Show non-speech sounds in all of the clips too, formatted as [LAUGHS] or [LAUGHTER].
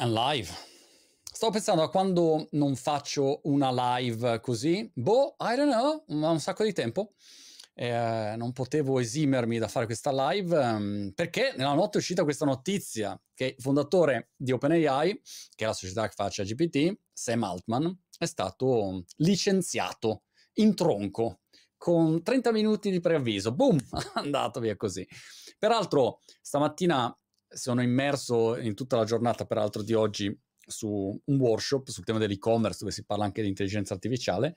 And live. Stavo pensando a quando non faccio una live così. Boh, I don't know, ma un sacco di tempo. Eh, non potevo esimermi da fare questa live um, perché nella notte è uscita questa notizia che il fondatore di OpenAI, che è la società che fa GPT, Sam Altman, è stato licenziato in tronco con 30 minuti di preavviso. Boom, [LAUGHS] andato via così. Peraltro, stamattina sono immerso in tutta la giornata, peraltro, di oggi su un workshop sul tema dell'e-commerce dove si parla anche di intelligenza artificiale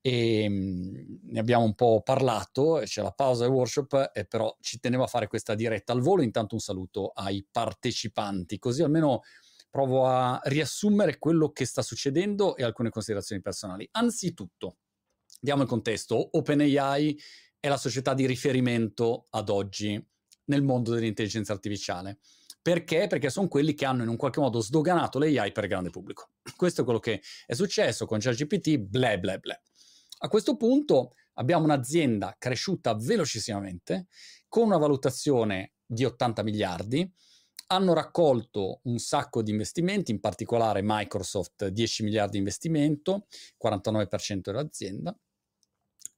e mh, ne abbiamo un po' parlato, c'è la pausa del workshop, e però ci tenevo a fare questa diretta al volo. Intanto un saluto ai partecipanti, così almeno provo a riassumere quello che sta succedendo e alcune considerazioni personali. Anzitutto, diamo il contesto, OpenAI è la società di riferimento ad oggi nel mondo dell'intelligenza artificiale. Perché? Perché sono quelli che hanno in un qualche modo sdoganato l'AI per il grande pubblico. Questo è quello che è successo con ChatGPT, ble ble ble. A questo punto abbiamo un'azienda cresciuta velocissimamente, con una valutazione di 80 miliardi, hanno raccolto un sacco di investimenti, in particolare Microsoft 10 miliardi di investimento, 49% dell'azienda,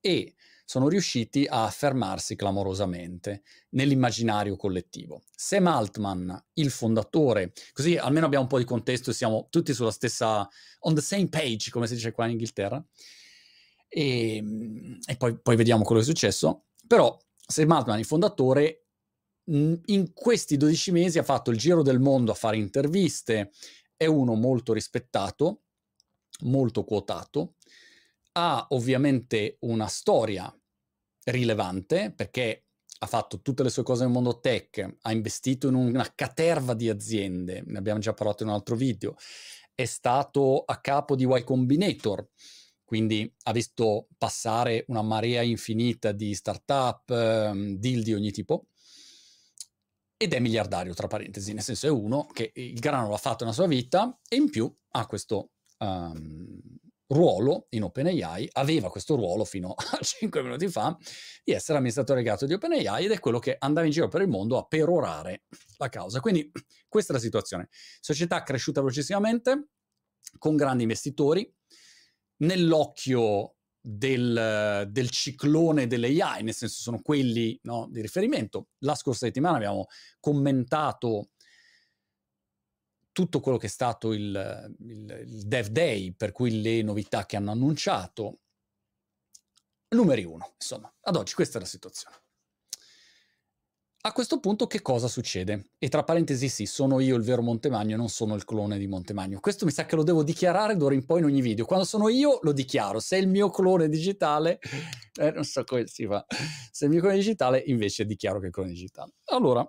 e sono riusciti a affermarsi clamorosamente nell'immaginario collettivo. Sam Altman, il fondatore, così almeno abbiamo un po' di contesto e siamo tutti sulla stessa, on the same page, come si dice qua in Inghilterra, e, e poi, poi vediamo quello che è successo, però Sam Altman, il fondatore, in questi 12 mesi ha fatto il giro del mondo a fare interviste, è uno molto rispettato, molto quotato, ha ovviamente una storia rilevante perché ha fatto tutte le sue cose nel mondo tech, ha investito in una caterva di aziende, ne abbiamo già parlato in un altro video, è stato a capo di Y Combinator, quindi ha visto passare una marea infinita di startup, um, deal di ogni tipo, ed è miliardario, tra parentesi, nel senso è uno che il grano l'ha fatto nella sua vita e in più ha questo um, ruolo in OpenAI, aveva questo ruolo fino a [LAUGHS] 5 minuti fa di essere amministratore legato di OpenAI ed è quello che andava in giro per il mondo a perorare la causa. Quindi [CLEARS THROAT] questa è la situazione. Società cresciuta velocissimamente, con grandi investitori, nell'occhio del, del ciclone dell'AI, nel senso sono quelli no, di riferimento. La scorsa settimana abbiamo commentato tutto quello che è stato il, il, il, Dev Day, per cui le novità che hanno annunciato, numeri uno, insomma, ad oggi questa è la situazione. A questo punto che cosa succede? E tra parentesi sì, sono io il vero Montemagno, non sono il clone di Montemagno. Questo mi sa che lo devo dichiarare d'ora in poi in ogni video. Quando sono io lo dichiaro, se è il mio clone digitale, eh, non so come si fa, se è il mio clone digitale invece dichiaro che è il clone digitale. Allora,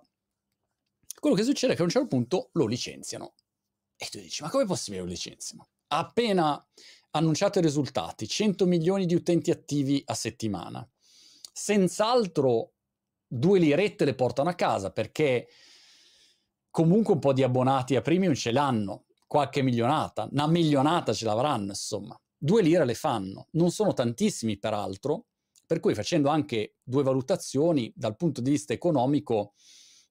quello che succede è che a un certo punto lo licenziano. E tu dici, ma come è possibile lo licenziano? Appena annunciato i risultati, 100 milioni di utenti attivi a settimana. Senz'altro due lirette le portano a casa perché comunque un po' di abbonati a premium ce l'hanno, qualche milionata, una milionata ce l'avranno, insomma. Due lire le fanno, non sono tantissimi peraltro, per cui facendo anche due valutazioni dal punto di vista economico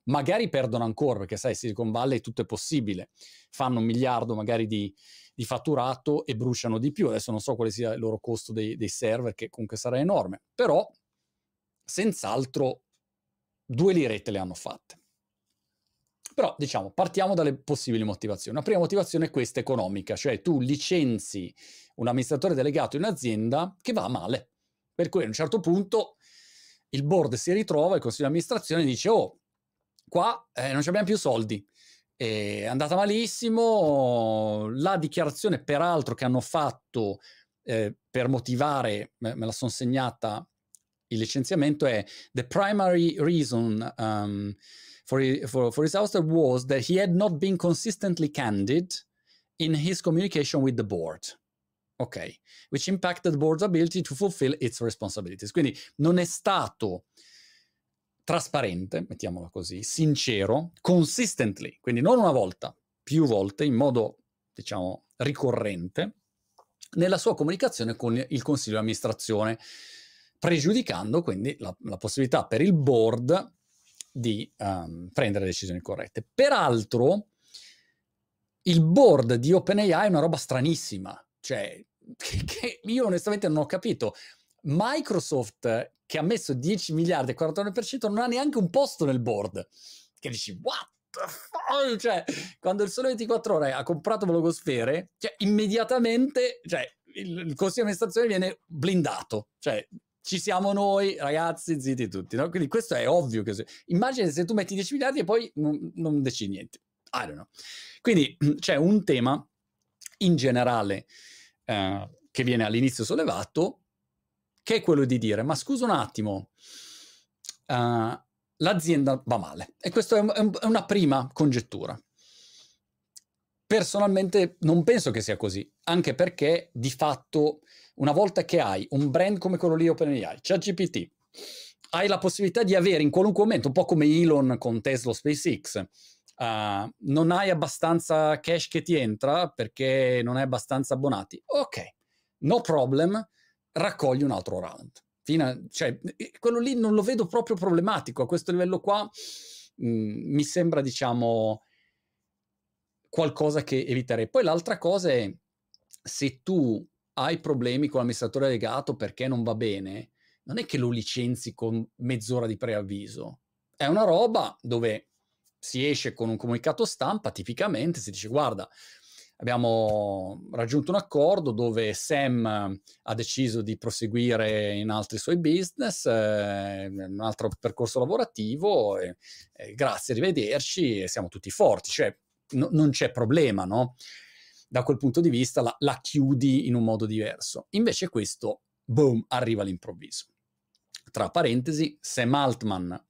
magari perdono ancora, perché sai, Silicon Valley tutto è possibile, fanno un miliardo magari di, di fatturato e bruciano di più, adesso non so quale sia il loro costo dei, dei server, che comunque sarà enorme, però senz'altro due lirette le hanno fatte. Però diciamo, partiamo dalle possibili motivazioni. La prima motivazione è questa economica, cioè tu licenzi un amministratore delegato in un'azienda che va male, per cui a un certo punto il board si ritrova, il consiglio di amministrazione dice oh, qua eh, non abbiamo più soldi, è andata malissimo, la dichiarazione peraltro che hanno fatto eh, per motivare, me, me la sono segnata, il licenziamento è the primary reason um, for, for, for his ouster was that he had not been consistently candid in his communication with the board. Ok, which impacted the board's ability to fulfill its responsibilities. Quindi non è stato trasparente, mettiamola così, sincero, consistently, quindi non una volta, più volte, in modo, diciamo, ricorrente, nella sua comunicazione con il consiglio di amministrazione, pregiudicando quindi la, la possibilità per il board di um, prendere decisioni corrette. Peraltro, il board di OpenAI è una roba stranissima, cioè [LAUGHS] che, che io onestamente non ho capito. Microsoft che ha messo 10 miliardi e 49% non ha neanche un posto nel board. Che dici, what the? Cioè, quando il Sole 24 Ore ha comprato Blogosfere, cioè, immediatamente, cioè, il, il consiglio di amministrazione viene blindato. Cioè, ci siamo noi, ragazzi, zitti tutti. No? Quindi questo è ovvio. Che. Immagina se tu metti 10 miliardi e poi non, non decidi niente. I don't know. Quindi [CLEARS THROAT] c'è un tema in generale eh, che viene all'inizio sollevato, che è quello di dire, ma scusa un attimo, uh, l'azienda va male. E questa è, un, è una prima congettura. Personalmente non penso che sia così, anche perché di fatto una volta che hai un brand come quello lì OpenAI, ChatGPT, hai la possibilità di avere in qualunque momento, un po' come Elon con Tesla SpaceX, uh, non hai abbastanza cash che ti entra perché non hai abbastanza abbonati. Ok, no problem, raccogli un altro round. Fino cioè, quello lì non lo vedo proprio problematico. A questo livello qua mh, mm, mi sembra, diciamo, qualcosa che eviterei. Poi l'altra cosa è, se tu hai problemi con l'amministratore legato perché non va bene, non è che lo licenzi con mezz'ora di preavviso. È una roba dove si esce con un comunicato stampa, tipicamente si dice guarda, abbiamo raggiunto un accordo dove Sam ha deciso di proseguire in altri suoi business, eh, un altro percorso lavorativo, e, e grazie, arrivederci, siamo tutti forti, cioè no, non c'è problema, no? Da quel punto di vista la, la chiudi in un modo diverso. Invece questo, boom, arriva all'improvviso. Tra parentesi, Sam Altman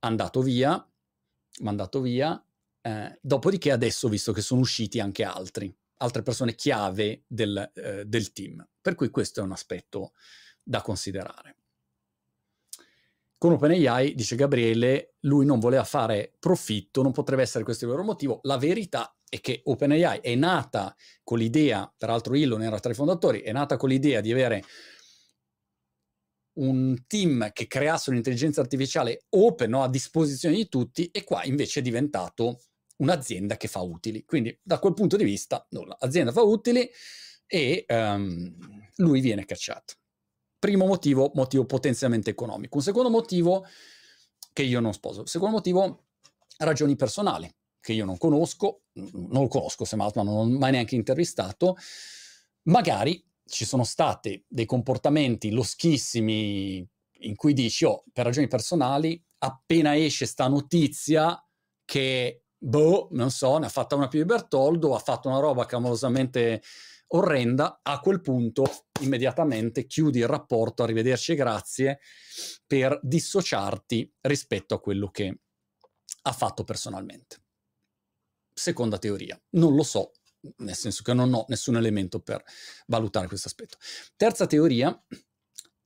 andato via, mandato via, eh, dopodiché adesso, visto che sono usciti anche altri, altre persone chiave del, eh, del team, per cui questo è un aspetto da considerare. Con OpenAI, dice Gabriele, lui non voleva fare profitto, non potrebbe essere questo il loro motivo. La verità è che OpenAI è nata con l'idea, peraltro Elon era tra i fondatori, è nata con l'idea di avere un team che creasse un'intelligenza artificiale open no, a disposizione di tutti e qua invece è diventato un'azienda che fa utili. Quindi da quel punto di vista, nulla, l'azienda fa utili e um, lui viene cacciato. Primo motivo, motivo potenzialmente economico. Un secondo motivo che io non sposo. Secondo motivo, ragioni personali, che io non conosco, non lo conosco se Altman non l'ho mai neanche intervistato, magari ci sono stati dei comportamenti loschissimi in cui dici, oh, per ragioni personali, appena esce sta notizia che, boh, non so, ne ha fatta una più di Bertoldo, ha fatto una roba clamorosamente orrenda, a quel punto immediatamente chiudi il rapporto, arrivederci e grazie, per dissociarti rispetto a quello che ha fatto personalmente. Seconda teoria, non lo so, nel senso che non ho nessun elemento per valutare questo aspetto. Terza teoria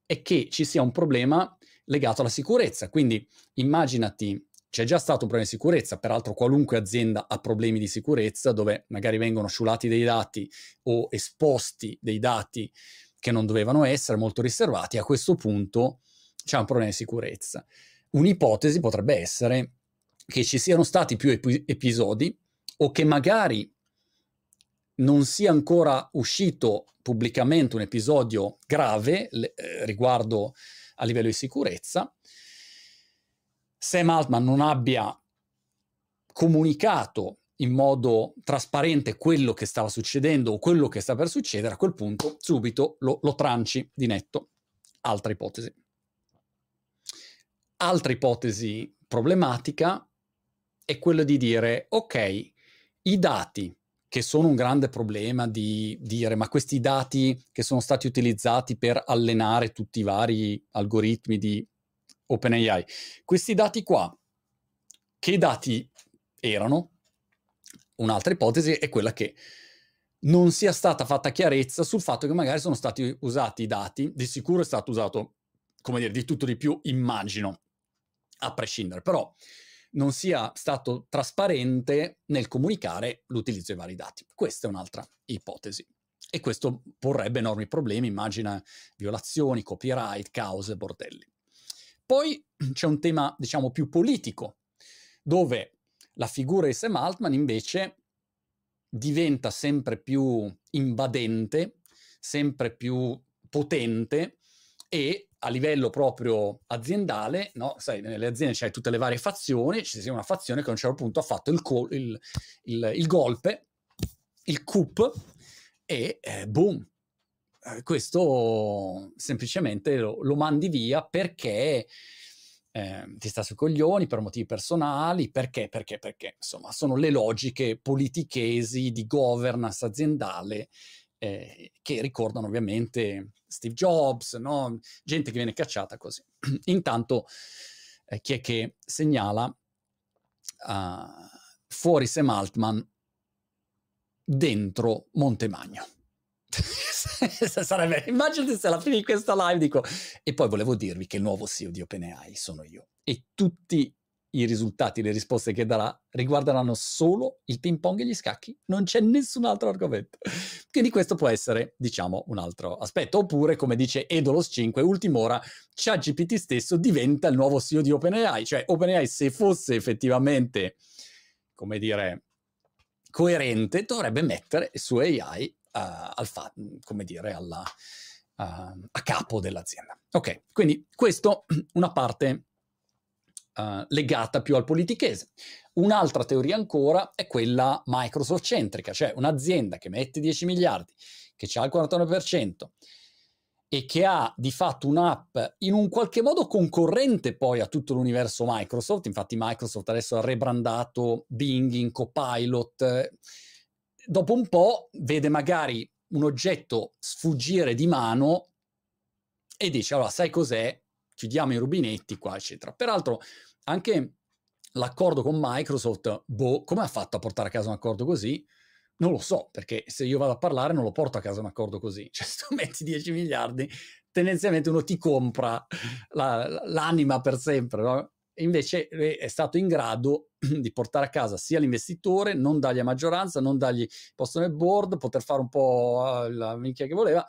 è che ci sia un problema legato alla sicurezza, quindi immaginati c'è già stato un problema di sicurezza, peraltro qualunque azienda ha problemi di sicurezza dove magari vengono sciulati dei dati o esposti dei dati che non dovevano essere molto riservati, a questo punto c'è un problema di sicurezza. Un'ipotesi potrebbe essere che ci siano stati più ep- episodi o che magari non sia ancora uscito pubblicamente un episodio grave eh, riguardo a livello di sicurezza Sam Altman non abbia comunicato in modo trasparente quello che stava succedendo o quello che sta per succedere, a quel punto subito lo, lo tranci di netto. Altra ipotesi. Altra ipotesi problematica è quella di dire, ok, i dati che sono un grande problema di dire, ma questi dati che sono stati utilizzati per allenare tutti i vari algoritmi di OpenAI. Questi dati qua, che dati erano? Un'altra ipotesi è quella che non sia stata fatta chiarezza sul fatto che magari sono stati usati i dati, di sicuro è stato usato, come dire, di tutto di più, immagino, a prescindere, però non sia stato trasparente nel comunicare l'utilizzo dei vari dati. Questa è un'altra ipotesi. E questo porrebbe enormi problemi, immagina violazioni, copyright, cause, bordelli. Poi [CLEARS THROAT] c'è un tema, diciamo, più politico, dove la figura di Sam Altman invece diventa sempre più invadente, sempre più potente e a livello proprio aziendale, no? Sai, nelle aziende c'hai tutte le varie fazioni, ci sia una fazione che a un certo punto ha fatto il, col- il, il, il golpe, il coup, e eh, boom, eh, questo semplicemente lo, lo, mandi via perché eh, ti sta sui coglioni per motivi personali, perché, perché, perché, insomma, sono le logiche politichesi di governance aziendale eh, che ricordano ovviamente Steve Jobs, no? gente che viene cacciata così. [CLEARS THROAT] Intanto eh, chi è che segnala uh, fuori Sam Altman, dentro Montemagno. [LAUGHS] Sarebbe, immaginate se alla fine di questa live dico, e poi volevo dirvi che il nuovo CEO di OpenAI sono io. E tutti i risultati, le risposte che darà riguarderanno solo il ping pong e gli scacchi, non c'è nessun altro argomento. Quindi questo può essere, diciamo, un altro aspetto. Oppure, come dice Edolos 5, ultima ora, ChatGPT stesso diventa il nuovo CEO di OpenAI, cioè OpenAI se fosse effettivamente, come dire, coerente, dovrebbe mettere su AI al fa- come dire, alla, uh, a capo dell'azienda. Ok, quindi questo [CLEARS THROAT] una parte uh, legata più al politichese. Un'altra teoria ancora è quella Microsoft centrica, cioè un'azienda che mette 10 miliardi, che ha il 49% e che ha di fatto un'app in un qualche modo concorrente poi a tutto l'universo Microsoft. Infatti Microsoft adesso ha rebrandato Bing in Copilot. Dopo un po' vede magari un oggetto sfuggire di mano e dice allora sai cos'è? chiudiamo i rubinetti qua, eccetera. Peraltro, anche l'accordo con Microsoft, boh, come ha fatto a portare a casa un accordo così? Non lo so, perché se io vado a parlare non lo porto a casa un accordo così. [LAUGHS] Cioè, se tu metti 10 miliardi, tendenzialmente uno ti compra la, l'anima per sempre, no? Invece è stato in grado [CLEARS THROAT] di portare a casa sia l'investitore, non dargli a maggioranza, non dargli posto nel board, poter fare un po' la minchia che voleva,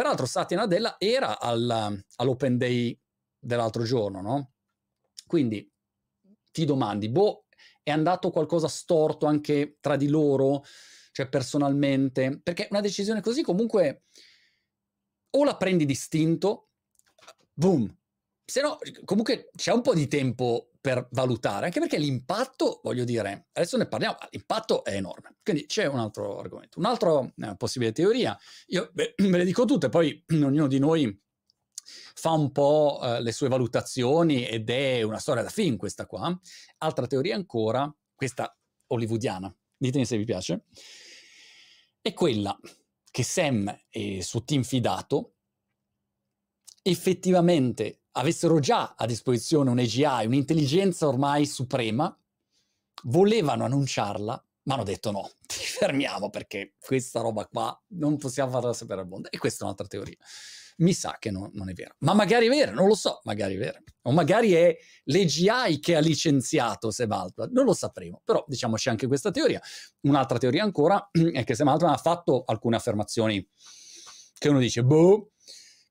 Peraltro Satya Nadella era al, all'Open Day dell'altro giorno, no? Quindi ti domandi, boh, è andato qualcosa storto anche tra di loro, cioè personalmente? Perché una decisione così comunque o la prendi distinto, boom, se no comunque c'è un po' di tempo per valutare, anche perché l'impatto, voglio dire, adesso ne parliamo, l'impatto è enorme. Quindi c'è un altro argomento. Un'altra eh, possibile teoria, io ve [CLEARS THROAT] le dico tutte, poi [CLEARS THROAT] ognuno di noi fa un po' eh, le sue valutazioni ed è una storia da film questa qua. Altra teoria ancora, questa hollywoodiana, ditemi se vi piace, è quella che Sam e il suo team fidato effettivamente avessero già a disposizione un AGI, un'intelligenza ormai suprema, volevano annunciarla, ma hanno detto no, [LAUGHS] ti fermiamo perché questa roba qua non possiamo farla sapere al mondo. E questa è un'altra teoria. Mi sa che no, non è vero. Ma magari è vero, non lo so, magari è vero. O magari è l'AGI che ha licenziato Sam Altman, non lo sapremo. Però diciamoci anche questa teoria. Un'altra teoria ancora [CLEARS THROAT] è che Sam Altman ha fatto alcune affermazioni che uno dice, boh,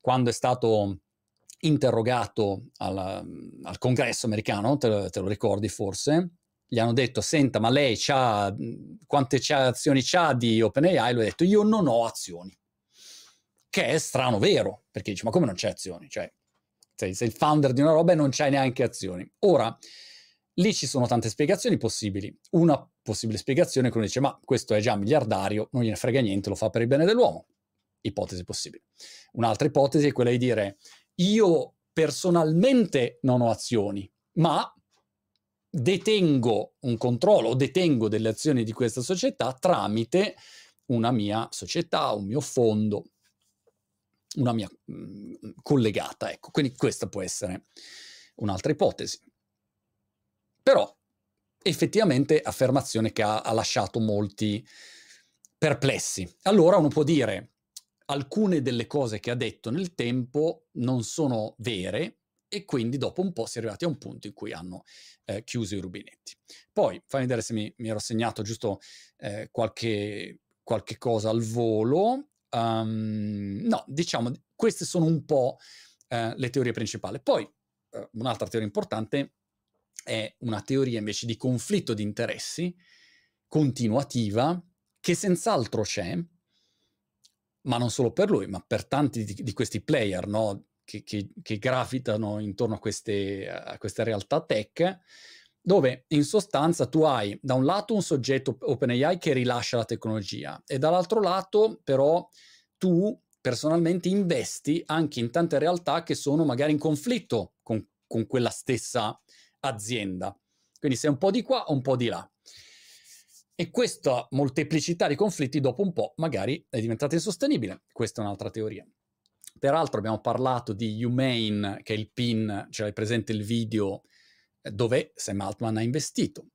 quando è stato interrogato al, al congresso americano, te, te, lo ricordi forse, gli hanno detto, senta, ma lei c'ha, quante c'ha, azioni c'ha di OpenAI? Lui ha detto, io non ho azioni. Che è strano vero, perché dice, ma come non c'è azioni? Cioè, sei, sei il founder di una roba e non c'hai neanche azioni. Ora, lì ci sono tante spiegazioni possibili. Una possibile spiegazione è che uno dice, ma questo è già miliardario, non gliene frega niente, lo fa per il bene dell'uomo. Ipotesi possibile. Un'altra ipotesi è quella di dire, io personalmente non ho azioni, ma detengo un controllo detengo delle azioni di questa società tramite una mia società, un mio fondo, una mia mh, mm, collegata. Ecco, quindi questa può essere un'altra ipotesi. Però effettivamente affermazione che ha, ha lasciato molti perplessi. Allora uno può dire, alcune delle cose che ha detto nel tempo non sono vere e quindi dopo un po' si è arrivati a un punto in cui hanno eh, chiuso i rubinetti. Poi, fammi vedere se mi, mi ero segnato giusto eh, qualche, qualche, cosa al volo. Um, no, diciamo, queste sono un po' eh, le teorie principali. Poi, eh, un'altra teoria importante è una teoria invece di conflitto di interessi continuativa che senz'altro c'è, ma non solo per lui, ma per tanti di, di questi player no? che, che, che, gravitano intorno a queste, a queste realtà tech, dove in sostanza tu hai da un lato un soggetto OpenAI che rilascia la tecnologia e dall'altro lato però tu personalmente investi anche in tante realtà che sono magari in conflitto con, con quella stessa azienda. Quindi sei un po' di qua un po' di là. E questa molteplicità di conflitti dopo un po' magari è diventata insostenibile. Questa è un'altra teoria. Peraltro abbiamo parlato di Humane, che è il PIN, ce l'hai presente il video eh, dove Sam Altman ha investito.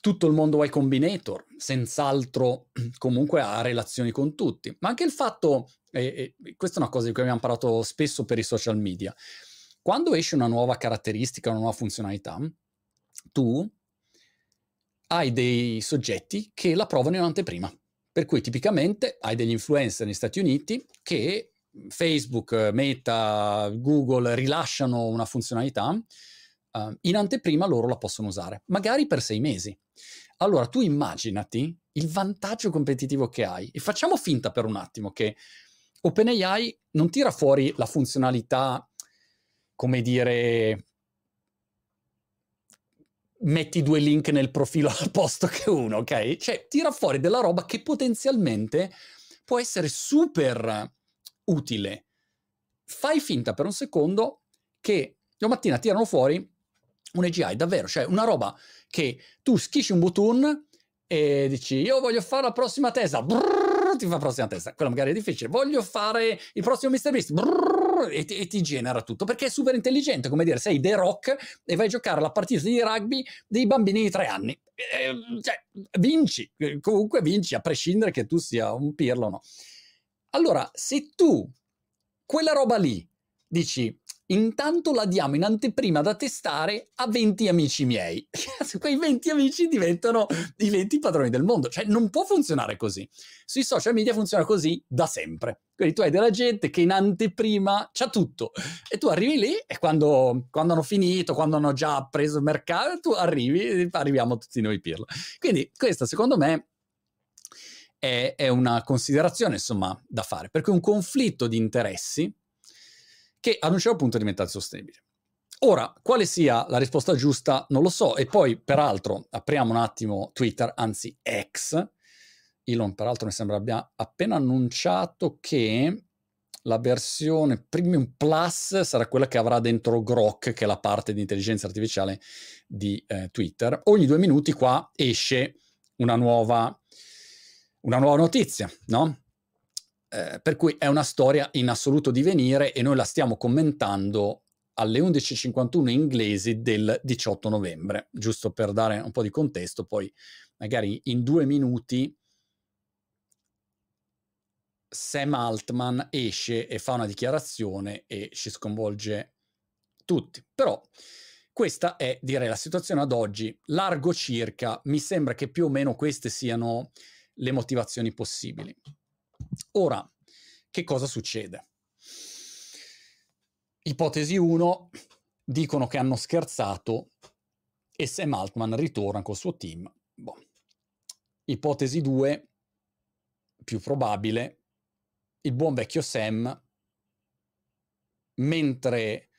Tutto il mondo Y Combinator, senz'altro [CLEARS THROAT] comunque ha relazioni con tutti, ma anche il fatto, e, e questa è una cosa di cui abbiamo parlato spesso per i social media, quando esce una nuova caratteristica, una nuova funzionalità, tu hai dei soggetti che la provano in anteprima. Per cui tipicamente hai degli influencer negli Stati Uniti che Facebook, Meta, Google rilasciano una funzionalità, uh, in anteprima loro la possono usare, magari per sei mesi. Allora tu immaginati il vantaggio competitivo che hai e facciamo finta per un attimo che OpenAI non tira fuori la funzionalità come dire, metti due link nel profilo [LAUGHS] al posto che uno, ok? Cioè, tira fuori della roba che potenzialmente può essere super utile. Fai finta per un secondo che domattina tirano fuori un AGI, davvero, cioè una roba che tu schisci un button e dici io voglio fare la prossima testa, brrr, ti fa la prossima testa, quella magari è difficile, voglio fare il prossimo MrBeast, brrr, e ti, e ti, genera tutto perché è super intelligente, come dire, sei The Rock e vai a giocare la partita di rugby dei bambini di tre anni. Eh, cioè, vinci, comunque vinci, a prescindere che tu sia un pirlo o no. Allora, se tu quella roba lì dici Intanto la diamo in anteprima da testare a 20 amici miei. [LAUGHS] Quei 20 amici diventano i 20 padroni del mondo. Cioè, non può funzionare così. Sui social media funziona così da sempre. Quindi tu hai della gente che in anteprima c'ha tutto. E tu arrivi lì e quando, quando hanno finito, quando hanno già preso il mercato, tu arrivi, arriviamo tutti noi pirla. Quindi questa, secondo me, è, è una considerazione, insomma, da fare. Perché un conflitto di interessi che ad un certo punto diventa insostenibile. Ora, quale sia la risposta giusta non lo so, e poi peraltro apriamo un attimo Twitter, anzi X. Elon peraltro mi sembra abbia appena annunciato che la versione Premium Plus sarà quella che avrà dentro Grok, che è la parte di intelligenza artificiale di eh, Twitter. Ogni due minuti qua esce una nuova, una nuova notizia, no? Eh, per cui è una storia in assoluto divenire e noi la stiamo commentando alle 11.51 inglesi del 18 novembre, giusto per dare un po' di contesto, poi magari in due minuti Sam Altman esce e fa una dichiarazione e ci sconvolge tutti. Però questa è, direi, la situazione ad oggi. Largo circa, mi sembra che più o meno queste siano le motivazioni possibili. Ora, che cosa succede? Ipotesi 1, dicono che hanno scherzato e Sam Altman ritorna col suo team. Boh. Ipotesi 2, più probabile, il buon vecchio Sam, mentre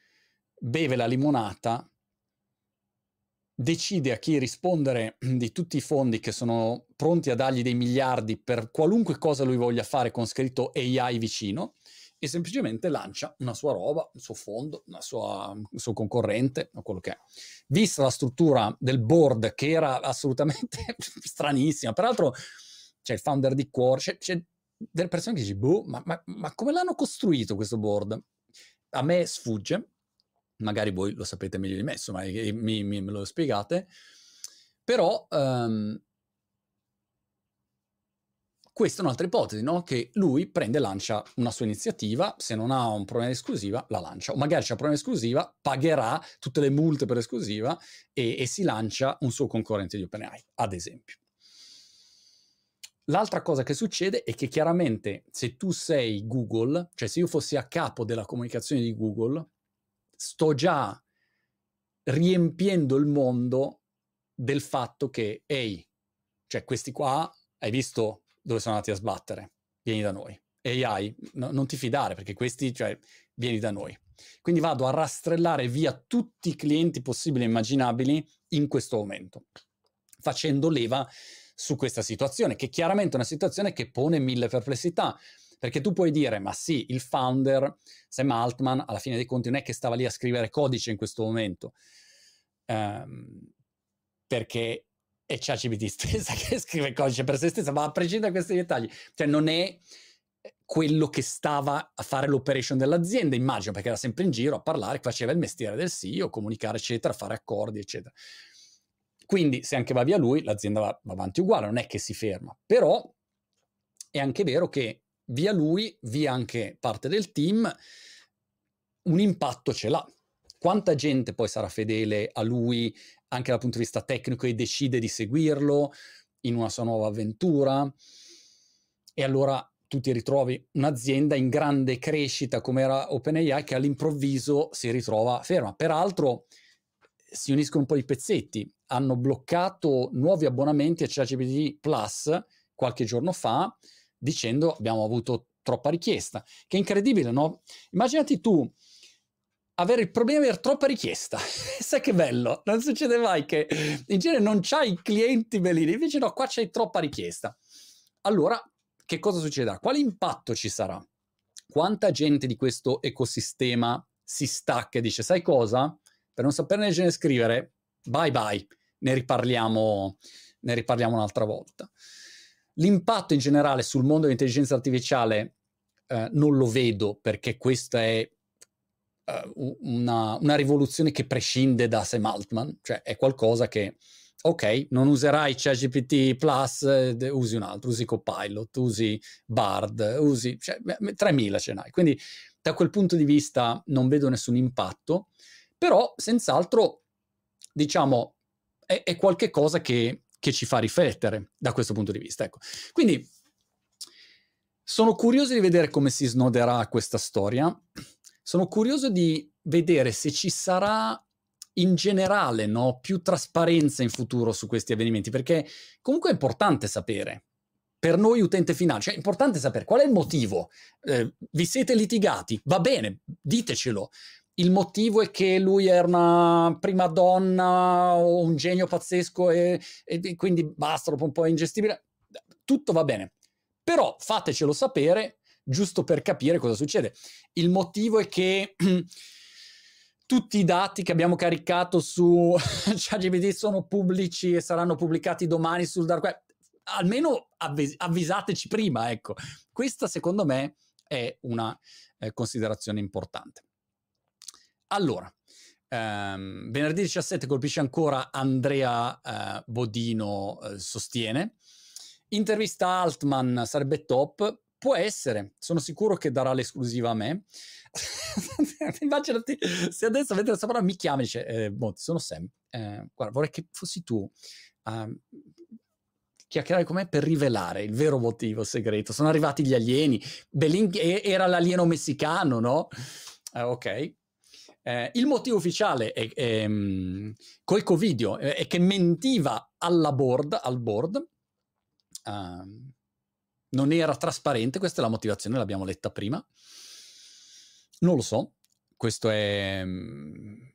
beve la limonata, decide a chi rispondere di tutti i fondi che sono pronti a dargli dei miliardi per qualunque cosa lui voglia fare con scritto AI vicino e semplicemente lancia una sua roba, un suo fondo, sua, un suo concorrente o quello che è. Vista la struttura del board che era assolutamente [LAUGHS] stranissima, peraltro c'è il founder di Core, c'è, c'è delle persone che dicono, boh, ma, ma, ma come l'hanno costruito questo board? A me sfugge, magari voi lo sapete meglio di me, insomma, mi, mi, me lo spiegate, però um, questa è un'altra ipotesi, no? Che lui prende e lancia una sua iniziativa, se non ha un problema di esclusiva, la lancia. O magari c'è un problema di esclusiva, pagherà tutte le multe per esclusiva e, e si lancia un suo concorrente di OpenAI, ad esempio. L'altra cosa che succede è che chiaramente se tu sei Google, cioè se io fossi a capo della comunicazione di Google, sto già riempiendo il mondo del fatto che, ehi, cioè questi qua, hai visto dove sono andati a sbattere? Vieni da noi. AI, no, non ti fidare perché questi, cioè, vieni da noi. Quindi vado a rastrellare via tutti i clienti possibili e immaginabili in questo momento, facendo leva su questa situazione, che chiaramente è una situazione che pone mille perplessità. Perché tu puoi dire, ma sì, il founder, Sam Altman, alla fine dei conti non è che stava lì a scrivere codice in questo momento, um, perché è ChatGPT [LAUGHS] stessa che scrive codice per se stessa, ma a prescindere da questi dettagli, cioè non è quello che stava a fare l'operation dell'azienda, immagino, perché era sempre in giro a parlare, faceva il mestiere del CEO, comunicare, eccetera, fare accordi, eccetera. Quindi se anche va via lui, l'azienda va, va avanti uguale, non è che si ferma. Però è anche vero che via lui, via anche parte del team, un impatto ce l'ha. Quanta gente poi sarà fedele a lui anche dal punto di vista tecnico e decide di seguirlo in una sua nuova avventura? E allora tu ti ritrovi un'azienda in grande crescita come era OpenAI che all'improvviso si ritrova ferma. Peraltro si uniscono un po' di pezzetti. Hanno bloccato nuovi abbonamenti a ChatGPT Plus qualche giorno fa dicendo abbiamo avuto troppa richiesta. Che è incredibile, no? Immaginati tu avere il problema di avere troppa richiesta. [LAUGHS] Sai che bello, non succede mai che in genere non c'hai clienti bellini, invece no, qua c'hai troppa richiesta. Allora, che cosa succederà? Quale impatto ci sarà? Quanta gente di questo ecosistema si stacca e dice, sai cosa? Per non saperne leggere e scrivere, bye bye, ne riparliamo, ne riparliamo un'altra volta. L'impatto in generale sul mondo dell'intelligenza artificiale eh, non lo vedo perché questa è uh, una, una, rivoluzione che prescinde da Sam Altman, cioè è qualcosa che, ok, non userai ChatGPT Plus, eh, usi un altro, usi Copilot, usi Bard, usi, cioè, 3000 ce n'hai. Quindi da quel punto di vista non vedo nessun impatto, però senz'altro, diciamo, è, è qualche cosa che che ci fa riflettere da questo punto di vista. Ecco. Quindi sono curioso di vedere come si snoderà questa storia, sono curioso di vedere se ci sarà in generale no, più trasparenza in futuro su questi avvenimenti, perché comunque è importante sapere. Per noi utente finale, cioè è importante sapere qual è il motivo. Eh, vi siete litigati? Va bene, ditecelo il motivo è che lui era una prima donna o un genio pazzesco e, e quindi basta, dopo un po' ingestibile. Tutto va bene. Però fatecelo sapere, giusto per capire cosa succede. Il motivo è che [CLEARS THROAT] tutti i dati che abbiamo caricato su [LAUGHS] ChatGPT sono pubblici e saranno pubblicati domani sul dark web. Almeno avvis- avvisateci prima, ecco. Questa secondo me è una eh, considerazione importante. Allora, ehm, venerdì 17 colpisce ancora Andrea eh, Bodino, eh, sostiene. Intervista Altman sarebbe top. Può essere, sono sicuro che darà l'esclusiva a me. [LAUGHS] Immaginati se adesso vedete questa parola mi chiama e dice: eh, Monti, sono Sam. Eh, guarda, vorrei che fossi tu a chiacchierare con me per rivelare il vero motivo segreto. Sono arrivati gli alieni. Belin- era l'alieno messicano, no? Eh, ok, eh, il motivo ufficiale è, è, um, col Covidio è, è, che mentiva alla board, al board, uh, non era trasparente, questa è la motivazione, l'abbiamo letta prima. Non lo so, questo è um,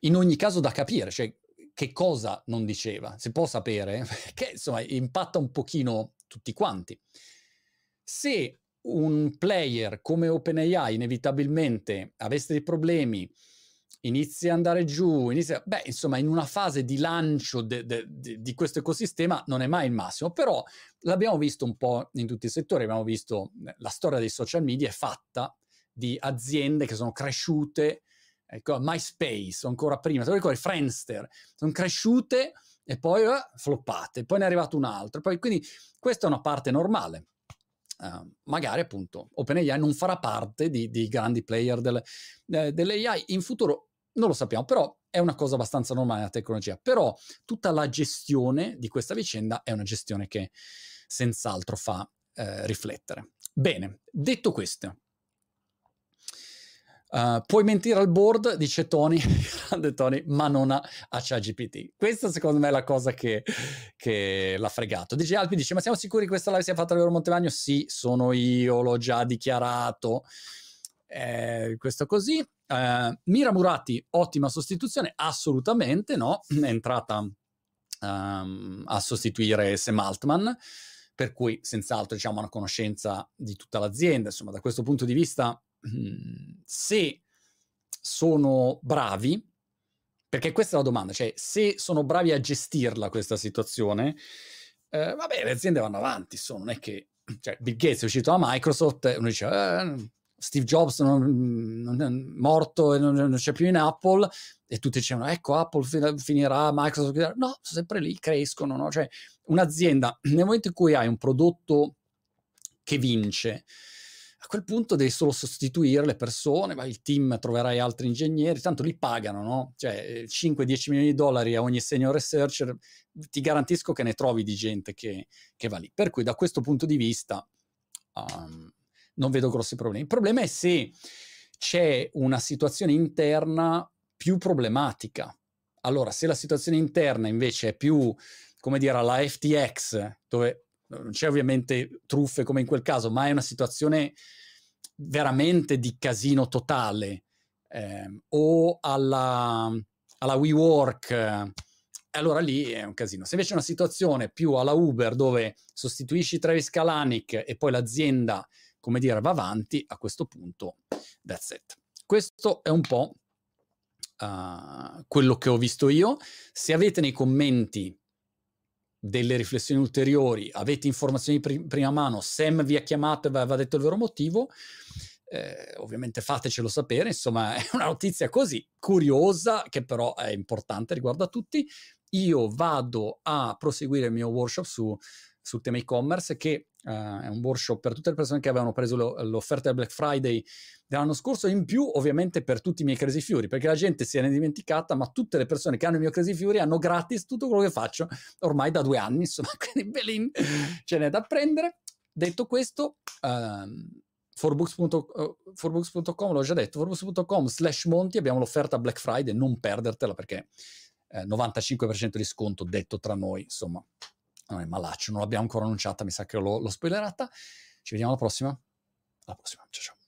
in ogni caso da capire, cioè che cosa non diceva, si può sapere, [LAUGHS] che insomma impatta un pochino tutti quanti. Se un player come OpenAI inevitabilmente avesse dei problemi, inizia ad andare giù, inizia, beh, insomma, in una fase di lancio de, de, de, di questo ecosistema non è mai il massimo, però l'abbiamo visto un po' in tutti i settori, abbiamo visto eh, la storia dei social media è fatta di aziende che sono cresciute, ecco, MySpace, ancora prima, lo ricordi, Friendster, sono cresciute e poi eh, floppate, poi ne è arrivato un altro, poi, quindi questa è una parte normale. Uh, magari appunto OpenAI non farà parte di, di grandi player del, eh, dell'AI in futuro, non lo sappiamo, però è una cosa abbastanza normale la tecnologia. Però tutta la gestione di questa vicenda è una gestione che senz'altro fa eh, riflettere. Bene, detto questo, Uh, puoi mentire al board, dice Tony, [LAUGHS] grande Tony, ma non a, a ChatGPT. Questa secondo me è la cosa che, che l'ha fregato. Dice Alpi, dice, ma siamo sicuri che questa live sia fatta da Loro Montevagno? Sì, sono io, l'ho già dichiarato. Eh, questo così. Uh, Mira Murati, ottima sostituzione, assolutamente no, [CLEARS THROAT] è entrata um, a sostituire Sam Altman, per cui senz'altro diciamo una conoscenza di tutta l'azienda, insomma da questo punto di vista se sono bravi, perché questa è la domanda, cioè se sono bravi a gestirla questa situazione, eh, vabbè, le aziende vanno avanti, insomma, non è che cioè, Bill Gates è uscito da Microsoft e uno dice eh, Steve Jobs non, non è morto e non, non, c'è più in Apple e tutti dicevano ecco Apple finirà, Microsoft finirà. no, sono sempre lì, crescono, no? cioè un'azienda nel momento in cui hai un prodotto che vince, quel punto devi solo sostituire le persone, ma il team troverai altri ingegneri, tanto li pagano, no? Cioè 5-10 milioni di dollari a ogni senior researcher, ti garantisco che ne trovi di gente che, che va lì. Per cui da questo punto di vista um, non vedo grossi problemi. Il problema è se c'è una situazione interna più problematica. Allora, se la situazione interna invece è più, come dire, alla FTX, dove non c'è ovviamente truffe come in quel caso, ma è una situazione veramente di casino totale, eh, o alla, alla WeWork, eh, allora lì è un casino. Se invece è una situazione più alla Uber dove sostituisci Travis Kalanick e poi l'azienda, come dire, va avanti, a questo punto, that's it. Questo è un po' uh, quello che ho visto io. Se avete nei commenti delle riflessioni ulteriori, avete informazioni di prima mano, Sam vi ha chiamato e vi aveva detto il vero motivo, eh, ovviamente fatecelo sapere, insomma [LAUGHS] è una notizia così curiosa che però è importante riguardo a tutti. Io vado a proseguire il mio workshop su, sul tema e-commerce che uh, è un workshop per tutte le persone che avevano preso lo, l'offerta del Black Friday dell'anno scorso in più ovviamente per tutti i miei Crazy Fury perché la gente si è dimenticata ma tutte le persone che hanno il mio Crazy Fury hanno gratis tutto quello che faccio ormai da due anni insomma [LAUGHS] quindi belin ce n'è da prendere. Detto questo um, forbooks.com l'ho già detto forbooks.com slash monti abbiamo l'offerta Black Friday non perdertela perché eh, 95% di sconto detto tra noi insomma non è malaccio non l'abbiamo ancora annunciata mi sa che l'ho, l'ho spoilerata. Ci vediamo alla prossima. Alla prossima ciao ciao